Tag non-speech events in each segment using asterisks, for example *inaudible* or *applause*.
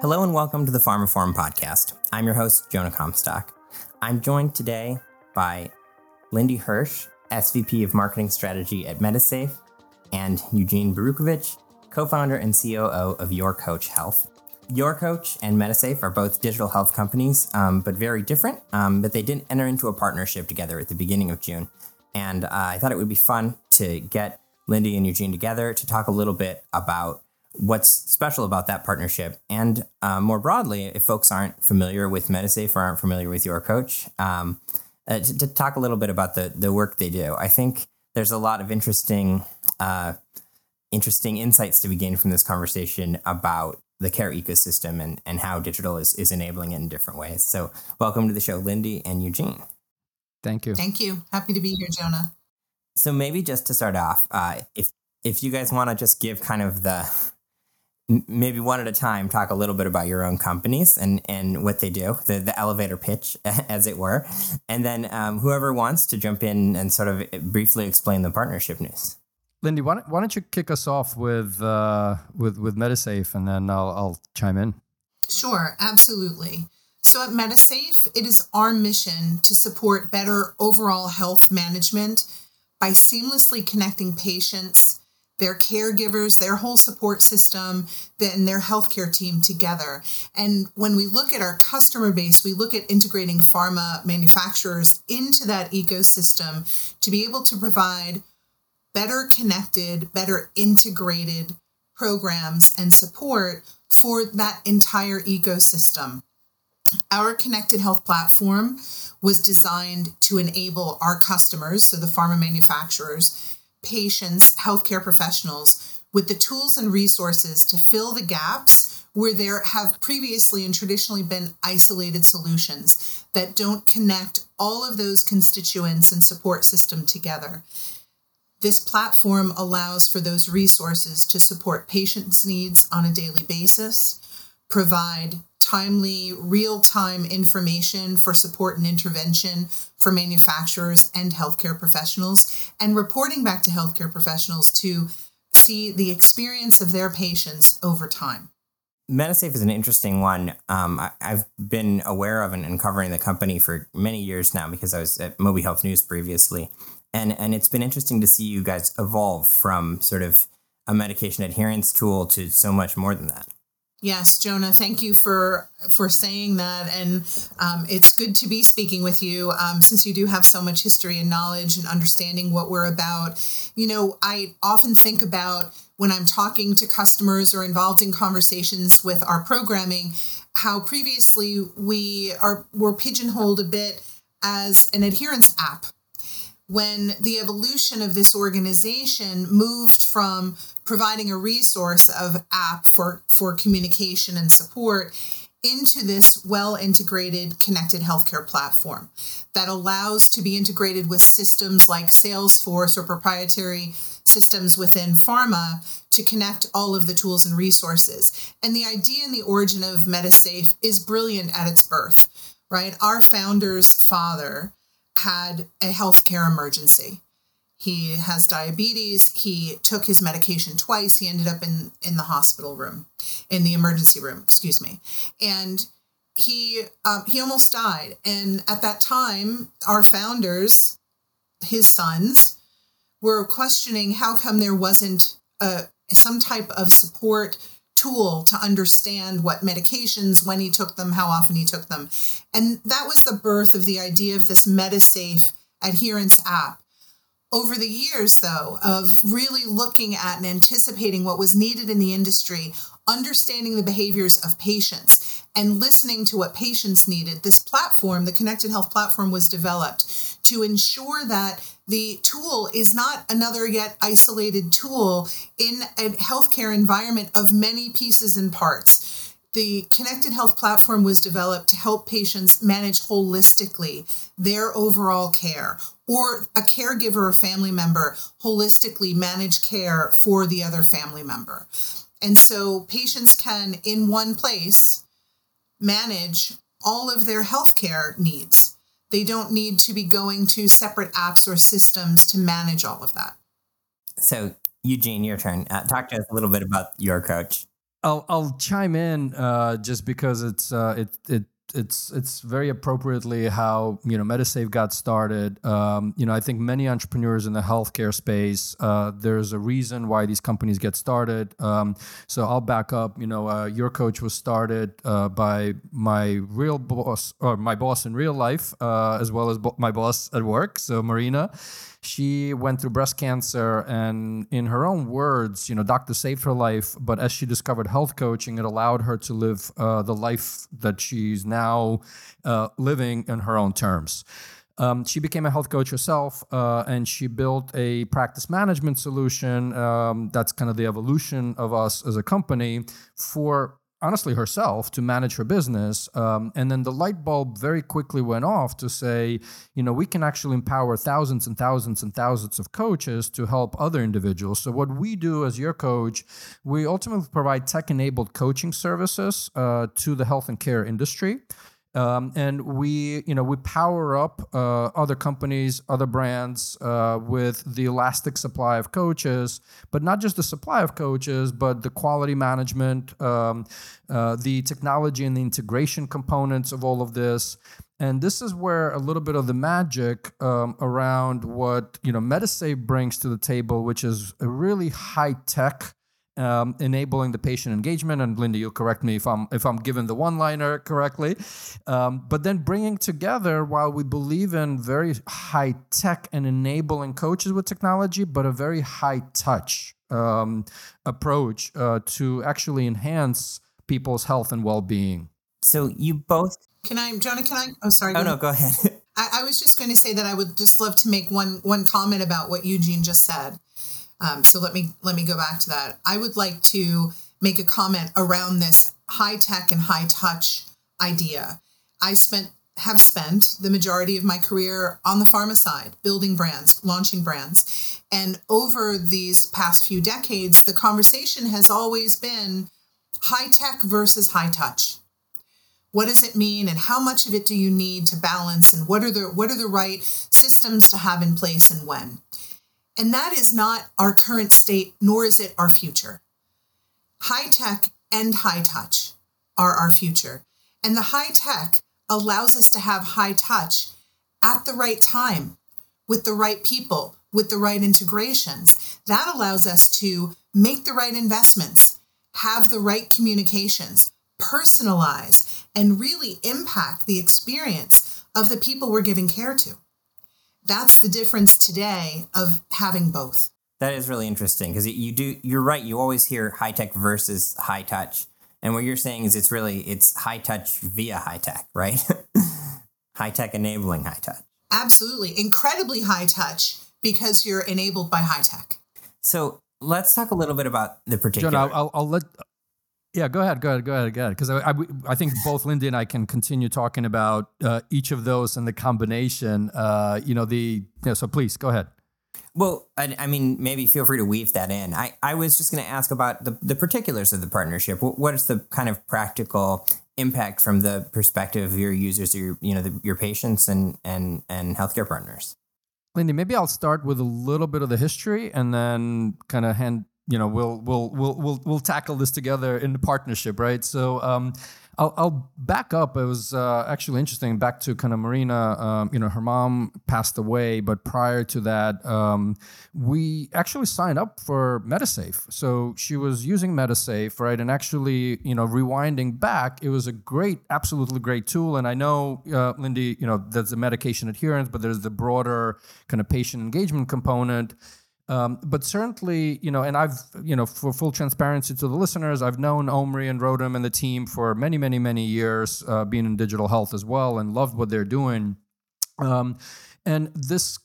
Hello and welcome to the pharmaphorum podcast. I'm your host, Jonah Comstock. I'm joined today by Lyndi Hirsch, SVP of Marketing Strategy at Medisafe, and Eugene Borukhovich, co founder and COO of YourCoach Health. Your Coach and Medisafe are both digital health companies, um, but very different. Um, but they did enter into a partnership together at the beginning of June. And uh, I thought it would be fun to get Lyndi and Eugene together to talk a little bit about what's special about that partnership. And uh, more broadly, if folks aren't familiar with Medisafe or aren't familiar with Your Coach, um, uh, to, to, talk a little bit about the, the work they do. I think there's a lot of interesting, uh, interesting insights to be gained from this conversation about the care ecosystem and, and how digital is, is enabling it in different ways. So, welcome to the show, Lyndi and Eugene. Thank you. Thank you. Happy to be here, Jonah. So, maybe just to start off, uh, if if you guys want to just give kind of the maybe one at a time talk a little bit about your own companies and and what they do the, the elevator pitch *laughs* as it were and then um, whoever wants to jump in and sort of briefly explain the partnership news Lyndi, why don't, why don't you kick us off with uh, with with Medisafe, and then I'll I'll chime in. Sure, absolutely. So at Medisafe, it is our mission to support better overall health management by seamlessly connecting patients, their caregivers, their whole support system, and their healthcare team together. And when we look at our customer base, we look at integrating pharma manufacturers into that ecosystem to be able to provide better connected, better integrated programs and support for that entire ecosystem. Our connected health platform was designed to enable our customers, so the pharma manufacturers, patients, healthcare professionals, with the tools and resources to fill the gaps where there have previously and traditionally been isolated solutions that don't connect all of those constituents and support system together. This platform allows for those resources to support patients' needs on a daily basis, provide timely, real time information for support and intervention for manufacturers and healthcare professionals, and reporting back to healthcare professionals to see the experience of their patients over time. Medisafe is an interesting one. Um, I, have been aware of and, and, covering the company for many years now because I was at MobiHealthNews previously and and it's been interesting to see you guys evolve from sort of a medication adherence tool to so much more than that. Yes, Jonah, thank you for for saying that, and um, it's good to be speaking with you um, since you do have so much history and knowledge and understanding what we're about. You know, I often think about when I'm talking to customers or involved in conversations with our programming, how previously we are were pigeonholed a bit as an adherence app when the evolution of this organization moved from providing a resource of app for, for communication and support into this well integrated connected healthcare platform that allows to be integrated with systems like Salesforce or proprietary systems within pharma to connect all of the tools and resources. And the idea and the origin of Medisafe is brilliant at its birth, right? Our founder's father had a healthcare emergency. He has diabetes. He took his medication twice. He ended up in in the hospital room, in the emergency room. Excuse me, and he um, he almost died. And at that time, our founders, his sons, were questioning how come there wasn't a some type of support tool to understand what medications, when he took them, how often he took them. And that was the birth of the idea of this Medisafe adherence app. Over the years, though, of really looking at and anticipating what was needed in the industry, understanding the behaviors of patients, and listening to what patients needed, this platform, the Connected Health platform, was developed to ensure that the tool is not another yet isolated tool in a healthcare environment of many pieces and parts. The Connected Health platform was developed to help patients manage holistically their overall care, or a caregiver or family member holistically manage care for the other family member. And so patients can, in one place, manage all of their healthcare needs they don't need to be going to separate apps or systems to manage all of that. So, Eugene, your turn. Uh, talk to us a little bit about your coach. I'll I'll chime in uh, just because it's uh, it it it's it's very appropriately how you know Medisafe got started. Um, you know, I think many entrepreneurs in the healthcare space, uh, there's a reason why these companies get started. Um, so I'll back up. You know, uh, your coach was started uh, by my real boss or my boss in real life, uh, as well as bo- my boss at work. So Marina, she went through breast cancer and in her own words you know doctor saved her life but as she discovered health coaching it allowed her to live uh, the life that she's now uh, living in her own terms. Um, she became a health coach herself uh, and she built a practice management solution um, that's kind of the evolution of us as a company for honestly herself to manage her business. Um, and then the light bulb very quickly went off to say, you know, we can actually empower thousands and thousands and thousands of coaches to help other individuals. So, what we do as your coach, we ultimately provide tech enabled coaching services uh, to the health and care industry. Um, and we, you know, we power up uh, other companies, other brands uh, with the elastic supply of coaches, but not just the supply of coaches, but the quality management, um, uh, the technology and the integration components of all of this. And this is where a little bit of the magic um, around what you know Medisafe brings to the table, which is a really high tech um, enabling the patient engagement. And Linda, you'll correct me if I'm if I'm given the one-liner correctly. Um, but then bringing together, while we believe in very high tech and enabling coaches with technology, but a very high touch um, approach uh, to actually enhance people's health and well-being. So you both. Can I, Jonah? Can I? Oh, sorry. Oh no, go ahead. *laughs* I, I was just going to say that I would just love to make one one comment about what Eugene just said. Um, so let me let me go back to that. I would like to make a comment around this high tech and high touch idea. I spent have spent the majority of my career on the pharma side, building brands, launching brands. And over these past few decades, the conversation has always been high tech versus high touch. What does it mean and how much of it do you need to balance and what are the what are the right systems to have in place and when? And that is not our current state, nor is it our future. High tech and high touch are our future. And the high tech allows us to have high touch at the right time, with the right people, with the right integrations. That allows us to make the right investments, have the right communications, personalize, and really impact the experience of the people we're giving care to that's the difference today of having both. That is really interesting because you do. You're right. You always hear high tech versus high touch, and what you're saying is it's really it's high touch via high tech, right? *laughs* high tech enabling high touch. Absolutely, incredibly high touch because you're enabled by high tech. So let's talk a little bit about the particular. John, I'll, I'll let yeah, go ahead, go ahead, go ahead, go ahead. Because I, I, I, think both Lyndi and I can continue talking about uh, each of those and the combination. Uh, you know, the yeah. So please go ahead. Well, I, I, mean, maybe feel free to weave that in. I, I was just going to ask about the, the particulars of the partnership. What, what is the kind of practical impact from the perspective of your users, or your, you know, the, your patients and and and healthcare partners? Lyndi, maybe I'll start with a little bit of the history and then kind of hand you know we'll we'll we'll we'll we'll tackle this together in the partnership, right? So um, I'll, I'll back up. It was uh, actually interesting. Back to kind of Marina. Um, you know, her mom passed away, but prior to that, um, we actually signed up for Medisafe. So she was using Medisafe, right? And actually, you know, rewinding back, it was a great, absolutely great tool. And I know, uh, Lyndi, you know, there's the medication adherence, but there's the broader kind of patient engagement component. Um, but certainly, you know, and I've, you know, for full transparency to the listeners, I've known Omri and Rotem and the team for many, many, many years, uh, being in digital health as well, and loved what they're doing. Um, and this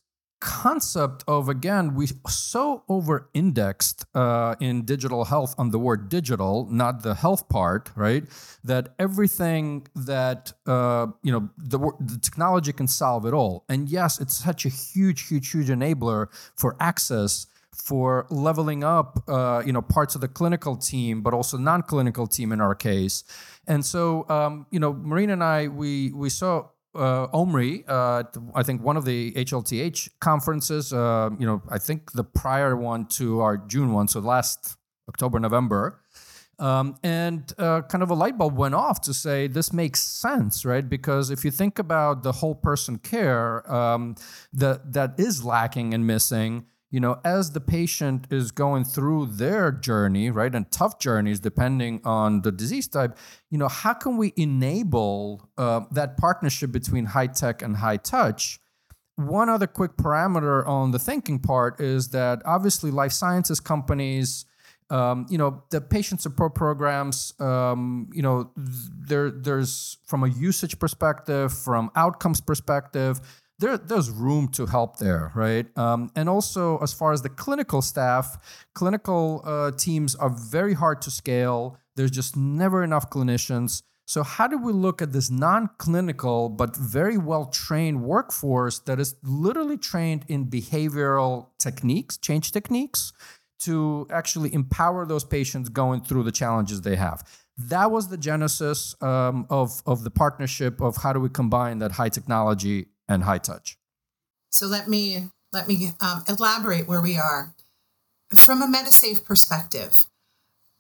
concept of again we so over indexed uh, in digital health on the word digital not the health part right? That everything that uh, you know the, the technology can solve it all. And yes it's such a huge huge huge enabler for access for leveling up uh, you know parts of the clinical team but also non-clinical team in our case. And so um, you know marina and i we we saw uh, Omri, uh, I think one of the HLTH conferences, uh, you know, I think the prior one to our June one, so last October, November. Um, and uh, kind of a light bulb went off to say this makes sense, right? Because if you think about the whole person care um, that that is lacking and missing, you know, as the patient is going through their journey, right, and tough journeys depending on the disease type, you know, how can we enable uh, that partnership between high tech and high touch? One other quick parameter on the thinking part is that obviously life sciences companies um, you know the patient support programs um, you know there there's from a usage perspective from outcomes perspective there, there's room to help there right? Um, and also as far as the clinical staff clinical uh, teams are very hard to scale. There's just never enough clinicians. So how do we look at this non-clinical but very well trained workforce that is literally trained in behavioral techniques change techniques to actually empower those patients going through the challenges they have. That was the genesis um, of, of the partnership of how do we combine that high technology and high touch. So let me let me um, elaborate where we are. From a Medisafe perspective,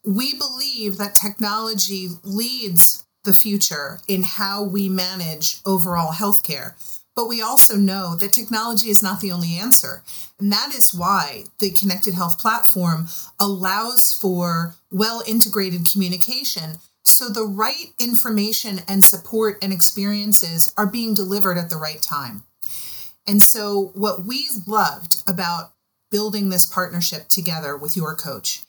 we believe that technology leads the future in how we manage overall healthcare. But we also know that technology is not the only answer. And that is why the Connected Health platform allows for well integrated communication. So the right information and support and experiences are being delivered at the right time. And so, what we loved about building this partnership together with your coach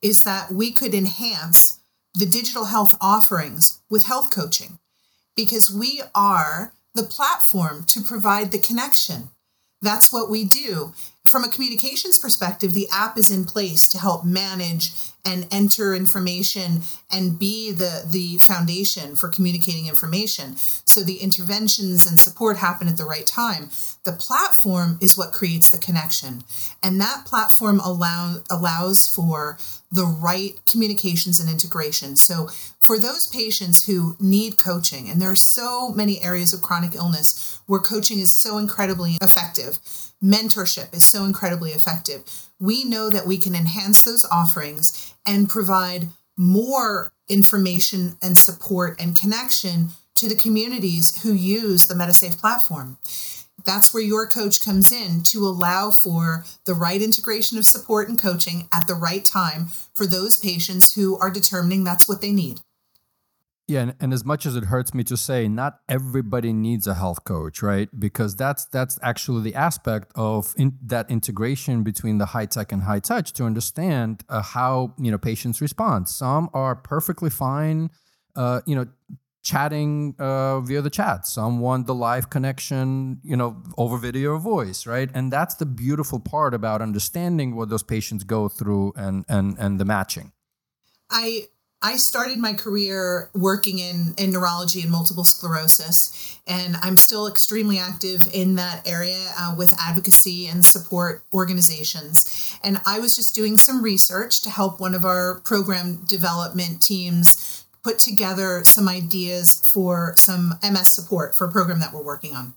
is that we could enhance the digital health offerings with health coaching because we are the platform to provide the connection. That's what we do. From a communications perspective, the app is in place to help manage and enter information and be the, the foundation for communicating information. So the interventions and support happen at the right time. The platform is what creates the connection. And that platform allow, allows for the right communications and integration. So for those patients who need coaching, and there are so many areas of chronic illness where coaching is so incredibly effective, mentorship is so incredibly effective. We know that we can enhance those offerings and provide more information and support and connection to the communities who use the Medisafe platform. That's where your coach comes in to allow for the right integration of support and coaching at the right time for those patients who are determining that's what they need. Yeah, and, and, as much as it hurts me to say, not everybody needs a health coach, right? Because that's that's actually the aspect of in, that integration between the high tech and high touch to understand uh, how you know patients respond. Some are perfectly fine, uh, you know, chatting uh, via the chat. Some want the live connection, you know, over video or voice, right? And that's the beautiful part about understanding what those patients go through and and and the matching. I I started my career working in, in neurology and multiple sclerosis, and I'm still extremely active in that area uh, with advocacy and support organizations. And I was just doing some research to help one of our program development teams put together some ideas for some MS support for a program that we're working on.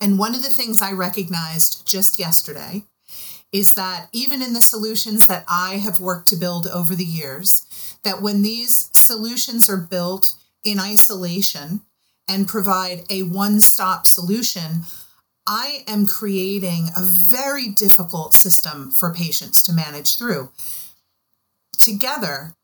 And one of the things I recognized just yesterday is that even in the solutions that I have worked to build over the years, that when these solutions are built in isolation and provide a one stop solution, I am creating a very difficult system for patients to manage through. Together,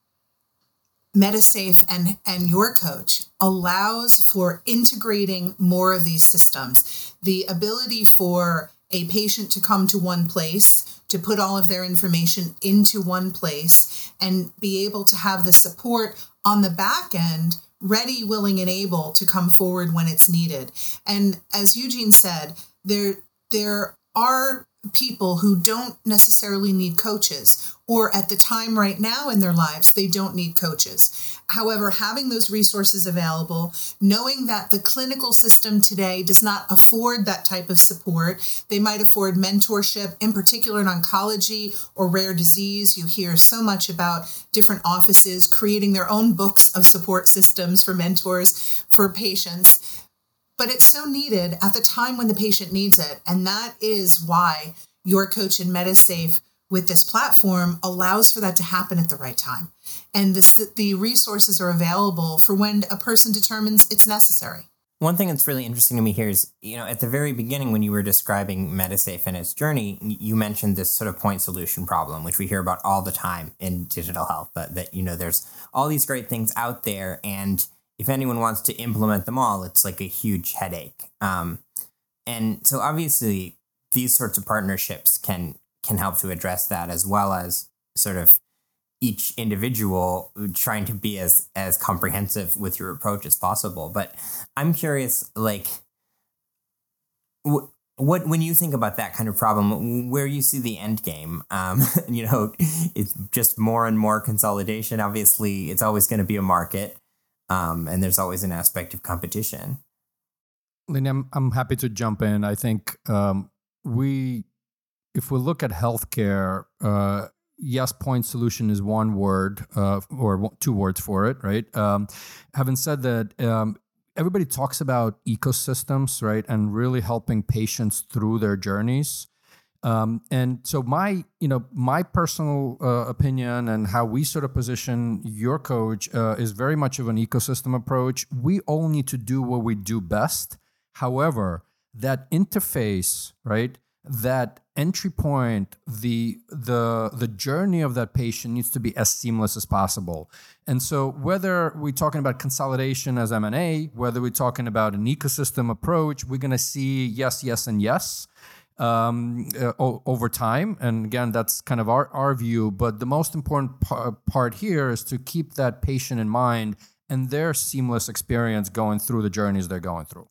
Medisafe and, and your coach allows for integrating more of these systems. The ability for a patient to come to one place, to put all of their information into one place, and be able to have the support on the back end ready, willing, and able to come forward when it's needed. And as Eugene said, there there are people who don't necessarily need coaches or at the time right now in their lives they don't need coaches. However having those resources available knowing that the clinical system today does not afford that type of support they might afford mentorship in particular in oncology or rare disease. You hear so much about different offices creating their own books of support systems for mentors for patients but it's so needed at the time when the patient needs it. And that is why your coach in Medisafe with this platform allows for that to happen at the right time. And the, the resources are available for when a person determines it's necessary. One thing that's really interesting to me here is, you know, at the very beginning when you were describing Medisafe and its journey, you mentioned this sort of point solution problem, which we hear about all the time in digital health. That, that you know, there's all these great things out there, and if anyone wants to implement them all, it's like a huge headache. Um, and so, obviously, these sorts of partnerships can can help to address that, as well as sort of each individual trying to be as as comprehensive with your approach as possible. But i'm curious like what when you think about that kind of problem where you see the end game um, *laughs* you know it's just more and more consolidation. Obviously it's always going to be a market um, and there's always an aspect of competition Lyndi, I'm, I'm happy to jump in i think um, we if we look at healthcare uh, yes, point solution is one word uh, or two words for it, right? Um, having said that, um, everybody talks about ecosystems, right, and really helping patients through their journeys. Um, and so my, you know, my personal uh, opinion and how we sort of position your coach uh, is very much of an ecosystem approach. We all need to do what we do best. However, that interface, right, that entry point the the the journey of that patient needs to be as seamless as possible and so whether we're talking about consolidation as m&a whether we're talking about an ecosystem approach we're going to see yes yes and yes um, uh, over time. And again that's kind of our, our view. But the most important par- part here is to keep that patient in mind and their seamless experience going through the journeys they're going through.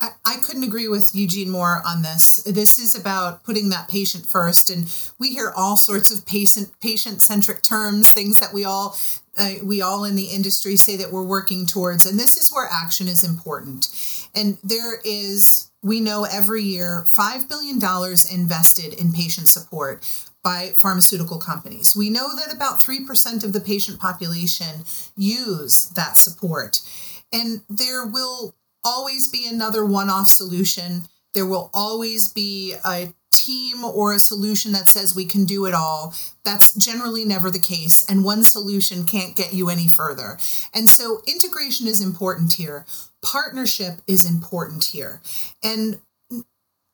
I, I couldn't agree with Eugene more on this. This is about putting that patient first, and we hear all sorts of patient patient centric terms, things that we all uh, we all in the industry say that we're working towards, and this is where action is important. And there is, we know every year, five billion dollars invested in patient support by pharmaceutical companies. We know that about 3% of the patient population use that support. And there will always be another one off solution. There will always be a team or a solution that says we can do it all. That's generally never the case. And one solution can't get you any further. And so integration is important here, partnership is important here. And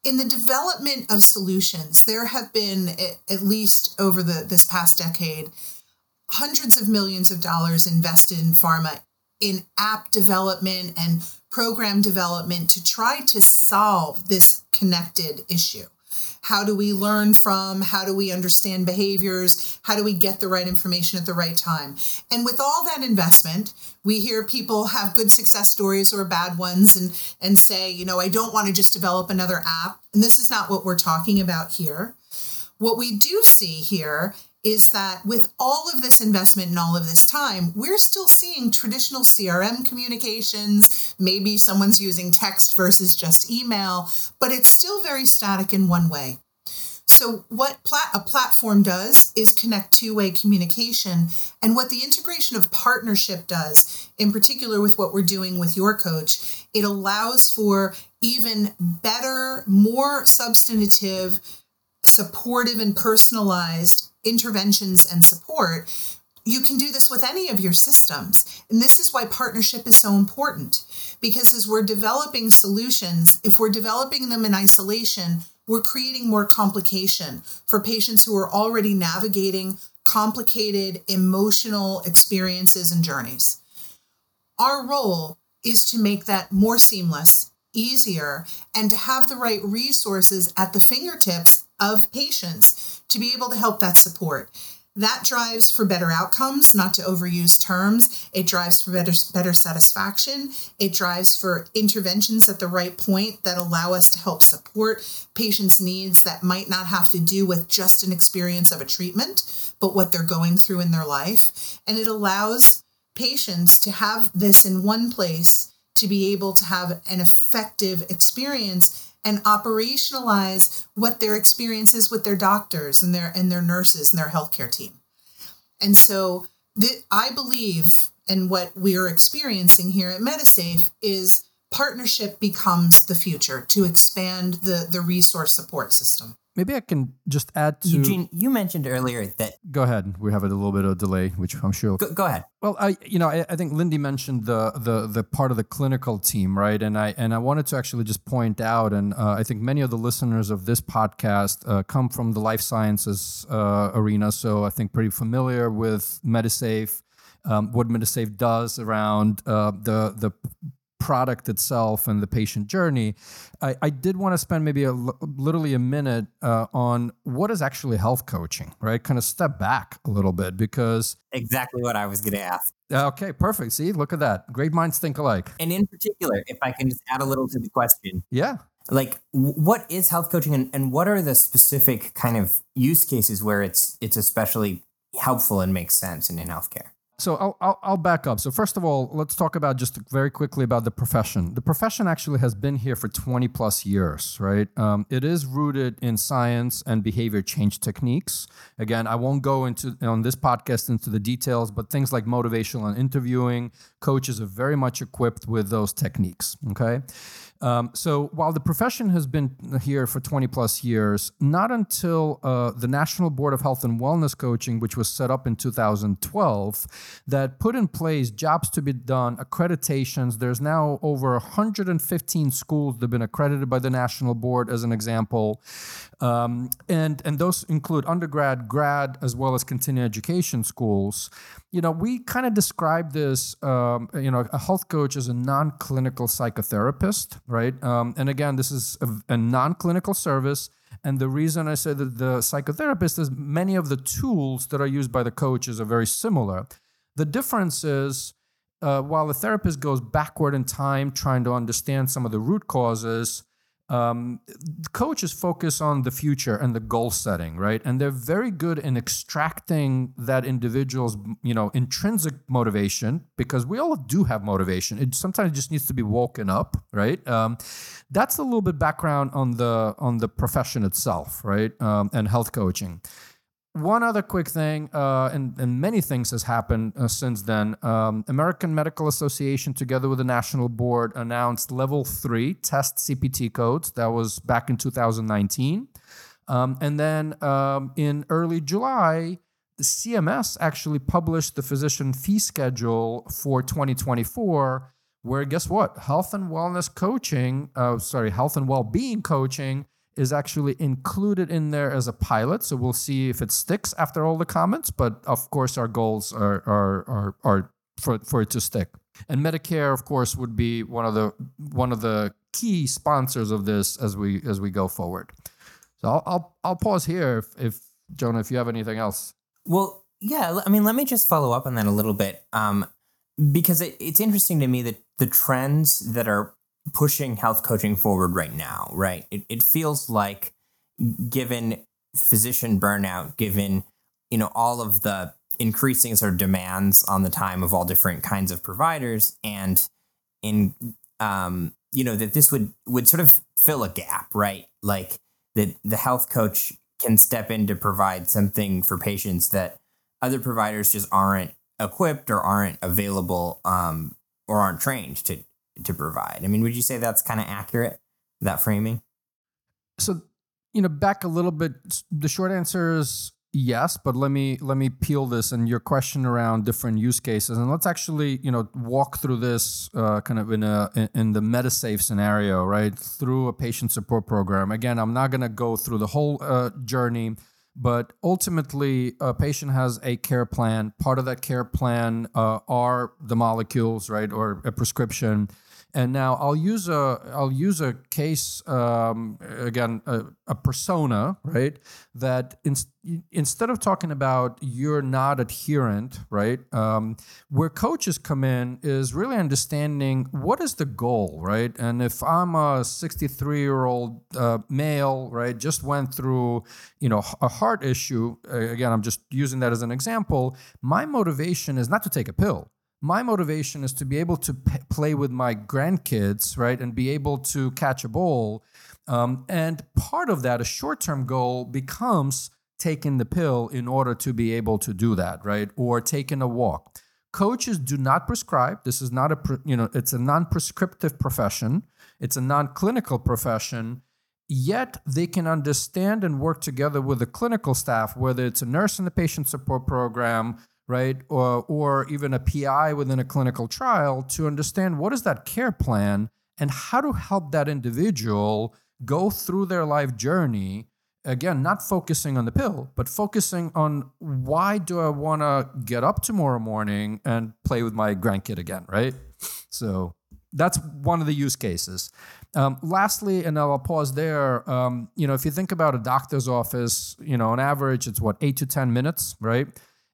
in the development of solutions, there have been, at least over the, this past decade, hundreds of millions of dollars invested in pharma in app development and program development to try to solve this connected issue. How do we learn from? How do we understand behaviors? How do we get the right information at the right time? And with all that investment, we hear people have good success stories or bad ones and, and say, you know, I don't want to just develop another app. And this is not what we're talking about here. What we do see here is that with all of this investment and all of this time, we're still seeing traditional CRM communications. Maybe someone's using text versus just email, but it's still very static in one way. So, what plat- a platform does is connect two way communication. And what the integration of partnership does, in particular with what we're doing with your coach, it allows for even better, more substantive, supportive, and personalized interventions and support, you can do this with any of your systems. And this is why partnership is so important because as we're developing solutions, if we're developing them in isolation, we're creating more complication for patients who are already navigating complicated emotional experiences and journeys. Our role is to make that more seamless, easier, and to have the right resources at the fingertips of patients to be able to help that support. That drives for better outcomes, not to overuse terms. It drives for better, better satisfaction. It drives for interventions at the right point that allow us to help support patients' needs that might not have to do with just an experience of a treatment, but what they're going through in their life. And it allows patients to have this in one place to be able to have an effective experience and operationalize what their experience is with their doctors and their and their nurses and their healthcare team. And so th- I believe and what we are experiencing here at Medisafe is partnership becomes the future to expand the, the resource support system. Maybe I can just add to Eugene, you mentioned earlier that. Go ahead. We have a little bit of delay, which I'm sure. Go, go ahead. Well, I you know I, I, think Lyndi mentioned the the the part of the clinical team, right? And I and I wanted to actually just point out, and uh, I think many of the listeners of this podcast uh, come from the life sciences uh, arena, so I think pretty familiar with Medisafe. Um, what Medisafe does around uh, the the product itself and the patient journey, I, I did want to spend maybe a, literally a minute uh, on what is actually health coaching, right? Kind of step back a little bit because exactly what I was going to ask. Okay, perfect. See, look at that. Great minds think alike. And in particular, if I can just add a little to the question. Yeah. Like what is health coaching and, and what are the specific kind of use cases where it's it's especially helpful and makes sense in, in healthcare? So I'll, I'll, I'll, back up. So first of all, let's talk about just very quickly about the profession. The profession actually has been here for 20 plus years, right? Um, it is rooted in science and behavior change techniques. Again, I won't go into on this podcast into the details, but things like motivational and interviewing, coaches are very much equipped with those techniques. Okay. Um, so while the profession has been here for 20 plus years, not until uh, the National Board of Health and Wellness Coaching, which was set up in 2012, that put in place jobs to be done, accreditations. There's now over 115 schools that have been accredited by the National Board, as an example. Um, and, and those include undergrad, grad, as well as continuing education schools you know, we kind of describe this, um, you know, a health coach as a non-clinical psychotherapist, right? Um, and again, this is a, a, non-clinical service. And the reason I say that the psychotherapist is many of the tools that are used by the coaches are very similar. The difference is, uh, while the therapist goes backward in time, trying to understand some of the root causes, um, coaches focus on the future and the goal setting, right? And they're very good in extracting that individual's, you know, intrinsic motivation because we all do have motivation. It sometimes just needs to be woken up, right? Um, that's a little bit background on the on the profession itself, right? Um, and health coaching one other quick thing, uh, and, and many things has happened uh, since then. Um, American Medical Association, together with the National Board, announced level three test CPT codes. That was back in 2019. Um, and then um, in early July, the CMS actually published the physician fee schedule for 2024, where guess what? Health and wellness coaching, uh, sorry, health and well being coaching is actually included in there as a pilot. So we'll see if it sticks after all the comments. But of course, our goals are are are, are for, for it to stick. And Medicare, of course, would be one of the one of the key sponsors of this as we as we go forward. So I'll I'll, I'll pause here if, if Jonah, if you have anything else. Well, yeah. I mean, let me just follow up on that a little bit, um, because it, it's interesting to me that the trends that are pushing health coaching forward right now, right? It, it feels like given physician burnout, given, you know, all of the increasing sort of demands on the time of all different kinds of providers and in um, you know, that this would would sort of fill a gap, right? Like that the health coach can step in to provide something for patients that other providers just aren't equipped or aren't available um, or aren't trained to to provide. I mean, would you say that's kind of accurate, that framing? So, you know, back a little bit, the short answer is yes, but let me let me peel this and your question around different use cases, and let's actually you know walk through this uh, kind of in a in the Medisafe scenario, right? Through a patient support program. Again, I'm not going to go through the whole uh, journey. But ultimately, a patient has a care plan. Part of that care plan uh, are the molecules, right, or a prescription. And now I'll use a I'll use a case um, again a, a, persona right? That in, instead of talking about you're not adherent right um, where coaches come in is really understanding what is the goal right? And if I'm a 63 year old uh, male right just went through you know a heart issue again I'm just using that as an example my motivation is not to take a pill my motivation is to be able to p- play with my grandkids, right, and be able to catch a ball. Um, and part of that, a short term goal, becomes taking the pill in order to be able to do that, right, or taking a walk. Coaches do not prescribe. This is not a, you know, it's a non prescriptive profession, it's a non clinical profession. yet they can understand and work together with the clinical staff, whether it's a nurse in the patient support program, right, or, or even a PI within a clinical trial, to understand what is that care plan and how to help that individual go through their life journey. Again not focusing on the pill but focusing on why do i want to get up tomorrow morning and play with my grandkid again right? So that's one of the use cases. Um, lastly and i'll pause there um, you know if you think about a doctor's office you know on average it's what eight to ten minutes right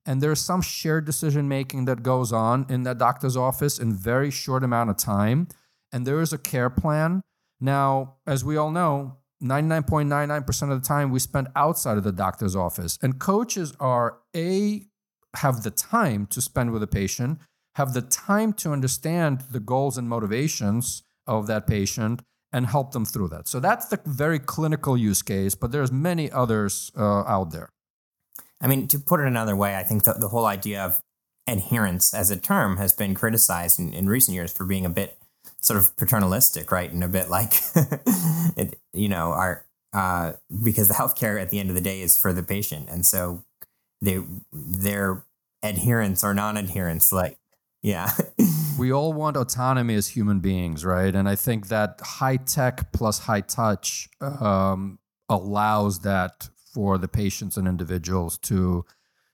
and there's some shared decision making that goes on in that doctor's office in very short amount of time and there is a care plan now as we all know 99.99% of the time we spend outside of the doctor's office. And coaches are A, have the time to spend with a patient, have the time to understand the goals and motivations of that patient and help them through that. So that's the very clinical use case, but there's many others uh, out there. I mean, to put it another way, I think the, the whole idea of adherence as a term has been criticized in, in recent years for being a bit sort of paternalistic, right? And a bit like, *laughs* it, you know, our, uh, because the healthcare at the end of the day is for the patient. And so they, their adherence or non adherence, like, yeah. *laughs* we all want autonomy as human beings, right? And I think that high tech plus high touch um, allows that for the patients and individuals to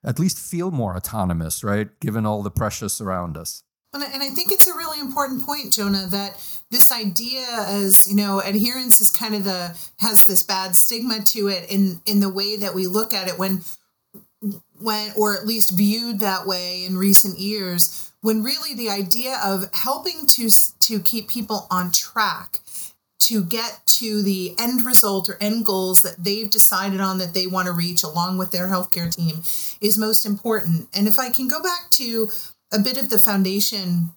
at least feel more autonomous, right? Given all the pressures around us. And I, think it's a really important point, Jonah, that this idea as, you know, adherence is kind of the, has this bad stigma to it in, in the way that we look at it when, when, or at least viewed that way in recent years, when really the idea of helping to, to keep people on track to get to the end result or end goals that they've decided on that they want to reach along with their healthcare team is most important. And if I can go back to a bit of the foundation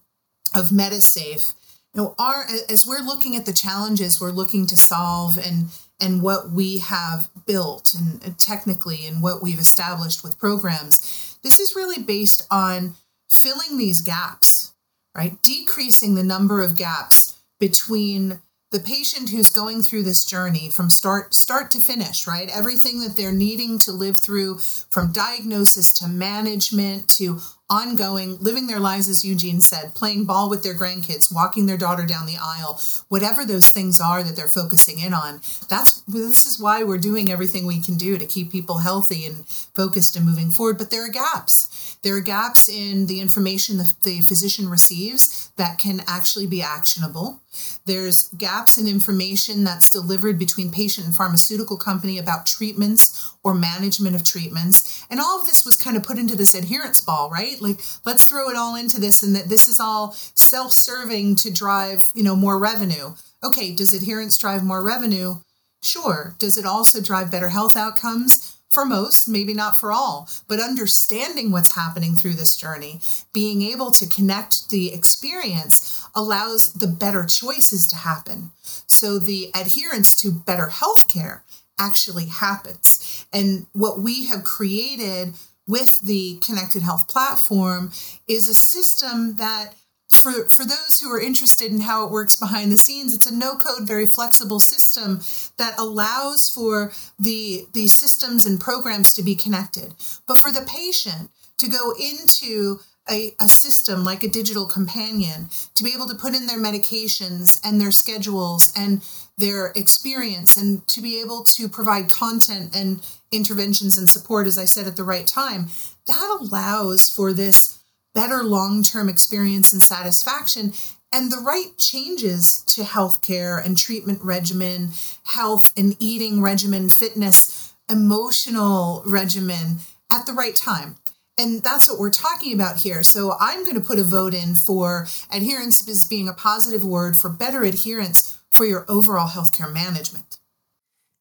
of Medisafe. You know, our as we're looking at the challenges we're looking to solve and and what we have built and, and technically and what we've established with programs, this is really based on filling these gaps, right? Decreasing the number of gaps between the patient who's going through this journey from start start to finish right everything that they're needing to live through from diagnosis to management to ongoing, living their lives, as Eugene said, playing ball with their grandkids, walking their daughter down the aisle, whatever those things are that they're focusing in on. That's this is why we're doing everything we can do to keep people healthy and focused and moving forward. But there are gaps. There are gaps in the information that the physician receives that can actually be actionable. There's gaps in information that's delivered between patient and pharmaceutical company about treatments or management of treatments. And all of this was kind of put into this adherence ball, right? Like, let's throw it all into this and that this is all self serving to drive, you know, more revenue. Okay, does adherence drive more revenue? Sure. Does it also drive better health outcomes? For most, maybe not for all, but understanding what's happening through this journey, being able to connect the experience allows the better choices to happen. So the adherence to better healthcare actually happens. And what we have created with the Connected Health platform is a system that for, for those who are interested in how it works behind the scenes, it's a no-code, very flexible system that allows for the, the systems and programs to be connected. But for the patient to go into a, a system like a digital companion, to be able to put in their medications and their schedules and their experience and to be able to provide content and interventions and support, as I said, at the right time, that allows for this better long term experience and satisfaction and the right changes to healthcare and treatment regimen, health and eating regimen, fitness, emotional regimen at the right time. And that's what we're talking about here. So I'm going to put a vote in for adherence as being a positive word for better adherence for your overall healthcare management.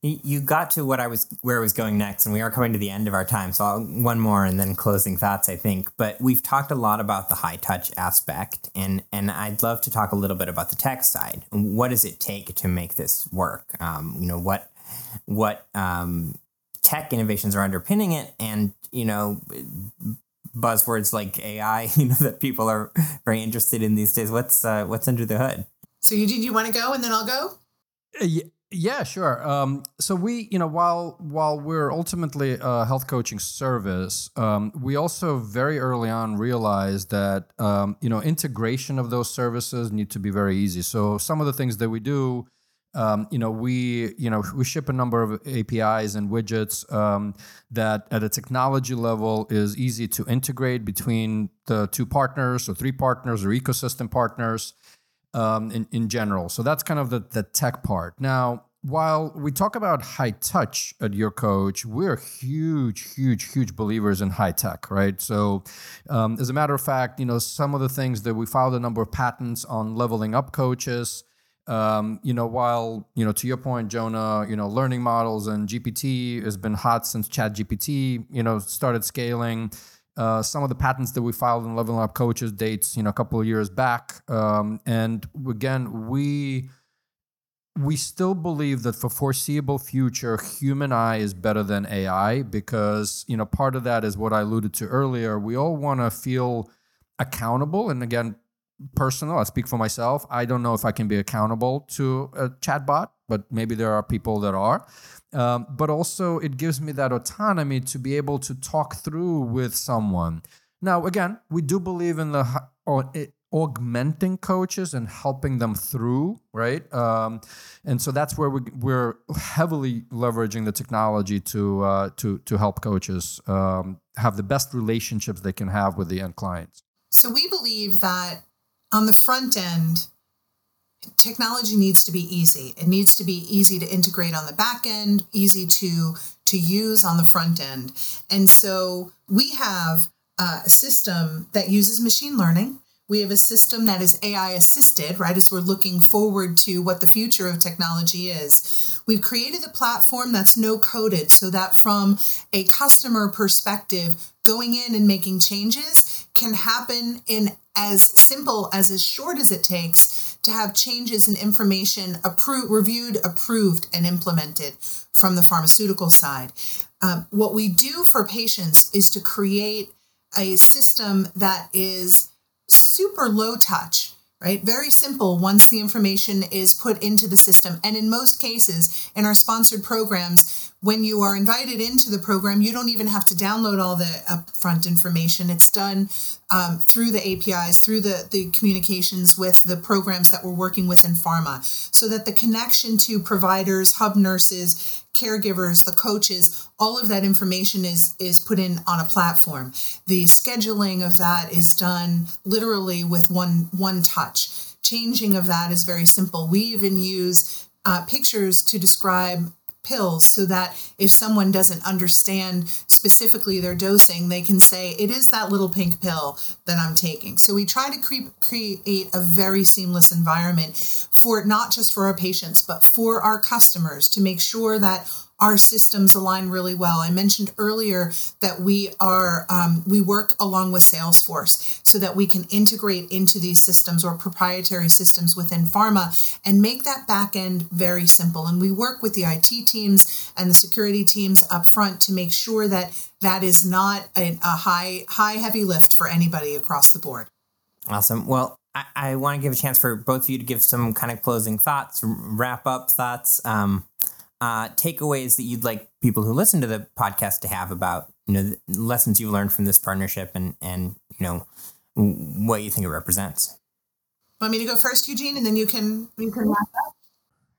You got to what I was where I was going next, and we are coming to the end of our time. So I'll, one more, and then closing thoughts, I think. But we've talked a lot about the high touch aspect, and and I'd love to talk a little bit about the tech side. What does it take to make this work? Um, you know what what um, tech innovations are underpinning it, and you know buzzwords like AI, *laughs* you know that people are very interested in these days. What's uh, what's under the hood? So Eugene, you want to go and then I'll go? Uh, Yeah, sure. Um, so we, you know, while while we're ultimately a health coaching service, um, we also very early on realized that um, you know integration of those services need to be very easy. So some of the things that we do, um, you know, we you know we ship a number of APIs and widgets um, that at a technology level is easy to integrate between the two partners or three partners or ecosystem partners um, in, in general. So that's kind of the, the tech part. Now, while we talk about high touch at YourCoach, we're huge, huge, huge believers in high tech, right? So, um, as a matter of fact, you know, some of the things that we filed a number of patents on leveling up coaches. Um, you know, while you know, to your point, Jonah, you know, learning models and GPT has been hot since Chat GPT, you know, started scaling. Uh, some of the patents that we filed in leveling up coaches dates, you know, a couple of years back. Um, and again, we we still believe that for foreseeable future, human eye is better than AI because you know part of that is what I alluded to earlier. We all want to feel accountable, and again, personal. I speak for myself. I don't know if I can be accountable to a chatbot, but maybe there are people that are. Um, but also, it gives me that autonomy to be able to talk through with someone. Now, again, we do believe in the augmenting coaches and helping them through, right? Um, and so that's where we, we're heavily leveraging the technology to uh, to to help coaches um, have the best relationships they can have with the end clients. So we believe that on the front end, technology needs to be easy. It needs to be easy to integrate on the back end, easy to to use on the front end. And so we have a system that uses machine learning. We have a system that is AI assisted, right? As we're looking forward to what the future of technology is. We've created a platform that's no coded so that from a customer perspective, going in and making changes can happen in as simple as as short as it takes to have changes in information approved, reviewed, approved, and implemented from the pharmaceutical side. Um, what we do for patients is to create a system that is super low touch right? Very simple once the information is put into the system. And in most cases, in our sponsored programs, when you are invited into the program, you don't even have to download all the upfront information. It's done um, through the APIs, through the, the communications with the programs that we're working with in pharma, so that the connection to providers, hub nurses, caregivers, the coaches, all of that information is is put in on a platform. The scheduling of that is done literally with one one touch. Changing of that is very simple. We even use uh, pictures to describe pills so that if someone doesn't understand specifically their dosing, they can say, it is that little pink pill that I'm taking. So we try to cre- create a very seamless environment for not just for our patients, but for our customers to make sure that our systems align really well. I mentioned earlier that we are um, we work along with Salesforce so that we can integrate into these systems or proprietary systems within pharma and make that back end very simple. And we work with the IT teams and the security teams up front to make sure that that is not a, a high high heavy lift for anybody across the board. Awesome. Well, I, I want to give a chance for both of you to give some kind of closing thoughts, wrap up thoughts. Um, uh, takeaways that you'd like people who listen to the podcast to have about you know the lessons you've learned from this partnership and and you know what you think it represents. Want me to go first, Eugene, and then you can you can wrap up.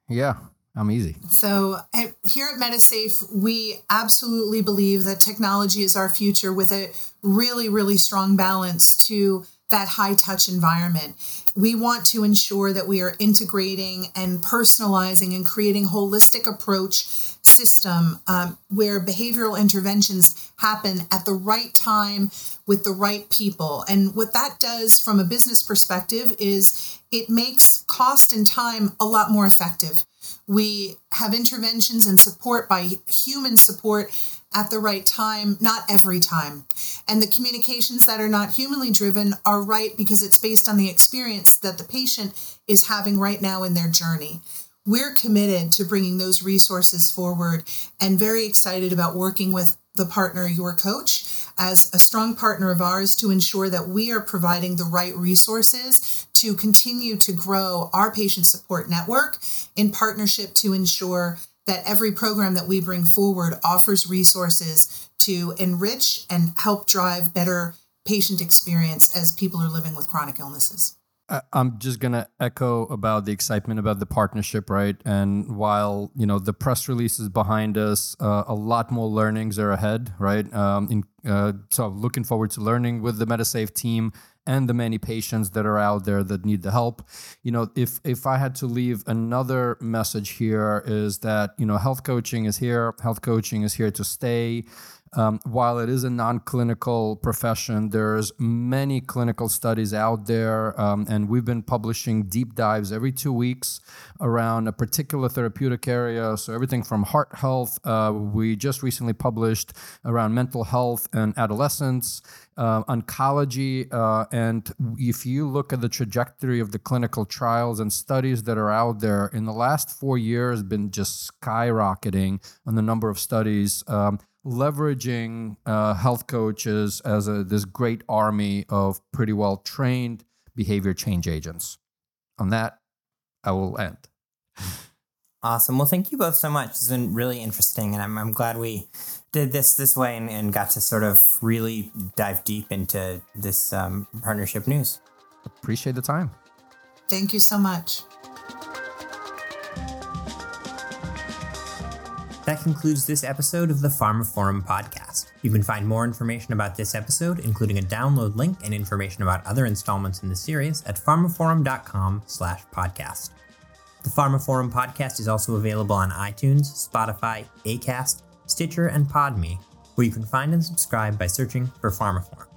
Yeah, I'm easy. So at, here at Medisafe, we absolutely believe that technology is our future with a really really strong balance to that high touch environment. We want to ensure that we are integrating and personalizing and creating holistic approach system um, where behavioral interventions happen at the right time with the right people. And what that does from a business perspective is it makes cost and time a lot more effective. We have interventions and support by human support at the right time, not every time. And the communications that are not humanly driven are right because it's based on the experience that the patient is having right now in their journey. We're committed to bringing those resources forward and very excited about working with the partner, YourCoach, as a strong partner of ours to ensure that we are providing the right resources to continue to grow our patient support network in partnership to ensure that every program that we bring forward offers resources to enrich and help drive better patient experience as people are living with chronic illnesses. I'm just gonna echo about the excitement about the partnership, right? And while you know the press release is behind us, uh, a lot more learnings are ahead, right? Um, in, uh, so looking forward to learning with the Medisafe team and the many patients that are out there that need the help. You know, if if I had to leave another message here is that you know health coaching is here, health coaching is here to stay. Um, while it is a non-clinical profession, there's many clinical studies out there, um, and we've been publishing deep dives every two weeks around a particular therapeutic area. So everything from heart health, uh, we just recently published around mental health and adolescence, uh, oncology, uh, and if you look at the trajectory of the clinical trials and studies that are out there in the last four years, been just skyrocketing on the number of studies. Um, leveraging uh, health coaches as a, this great army of pretty well trained behavior change agents. On that, I will end. Awesome. Well, thank you both so much. It's been really interesting, and I'm, I'm glad we did this this way and, and got to sort of really dive deep into this um, partnership news. Appreciate the time. Thank you so much. That concludes this episode of the pharmaphorum podcast. You can find more information about this episode, including a download link and information about other installments in the series at pharmaphorum.com slash podcast. The pharmaphorum podcast is also available on iTunes, Spotify, Acast, Stitcher, and Podme, where you can find and subscribe by searching for pharmaphorum.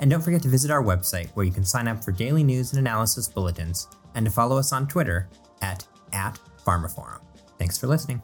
And don't forget to visit our website where you can sign up for daily news and analysis bulletins and to follow us on Twitter at, at pharmaphorum. Thanks for listening.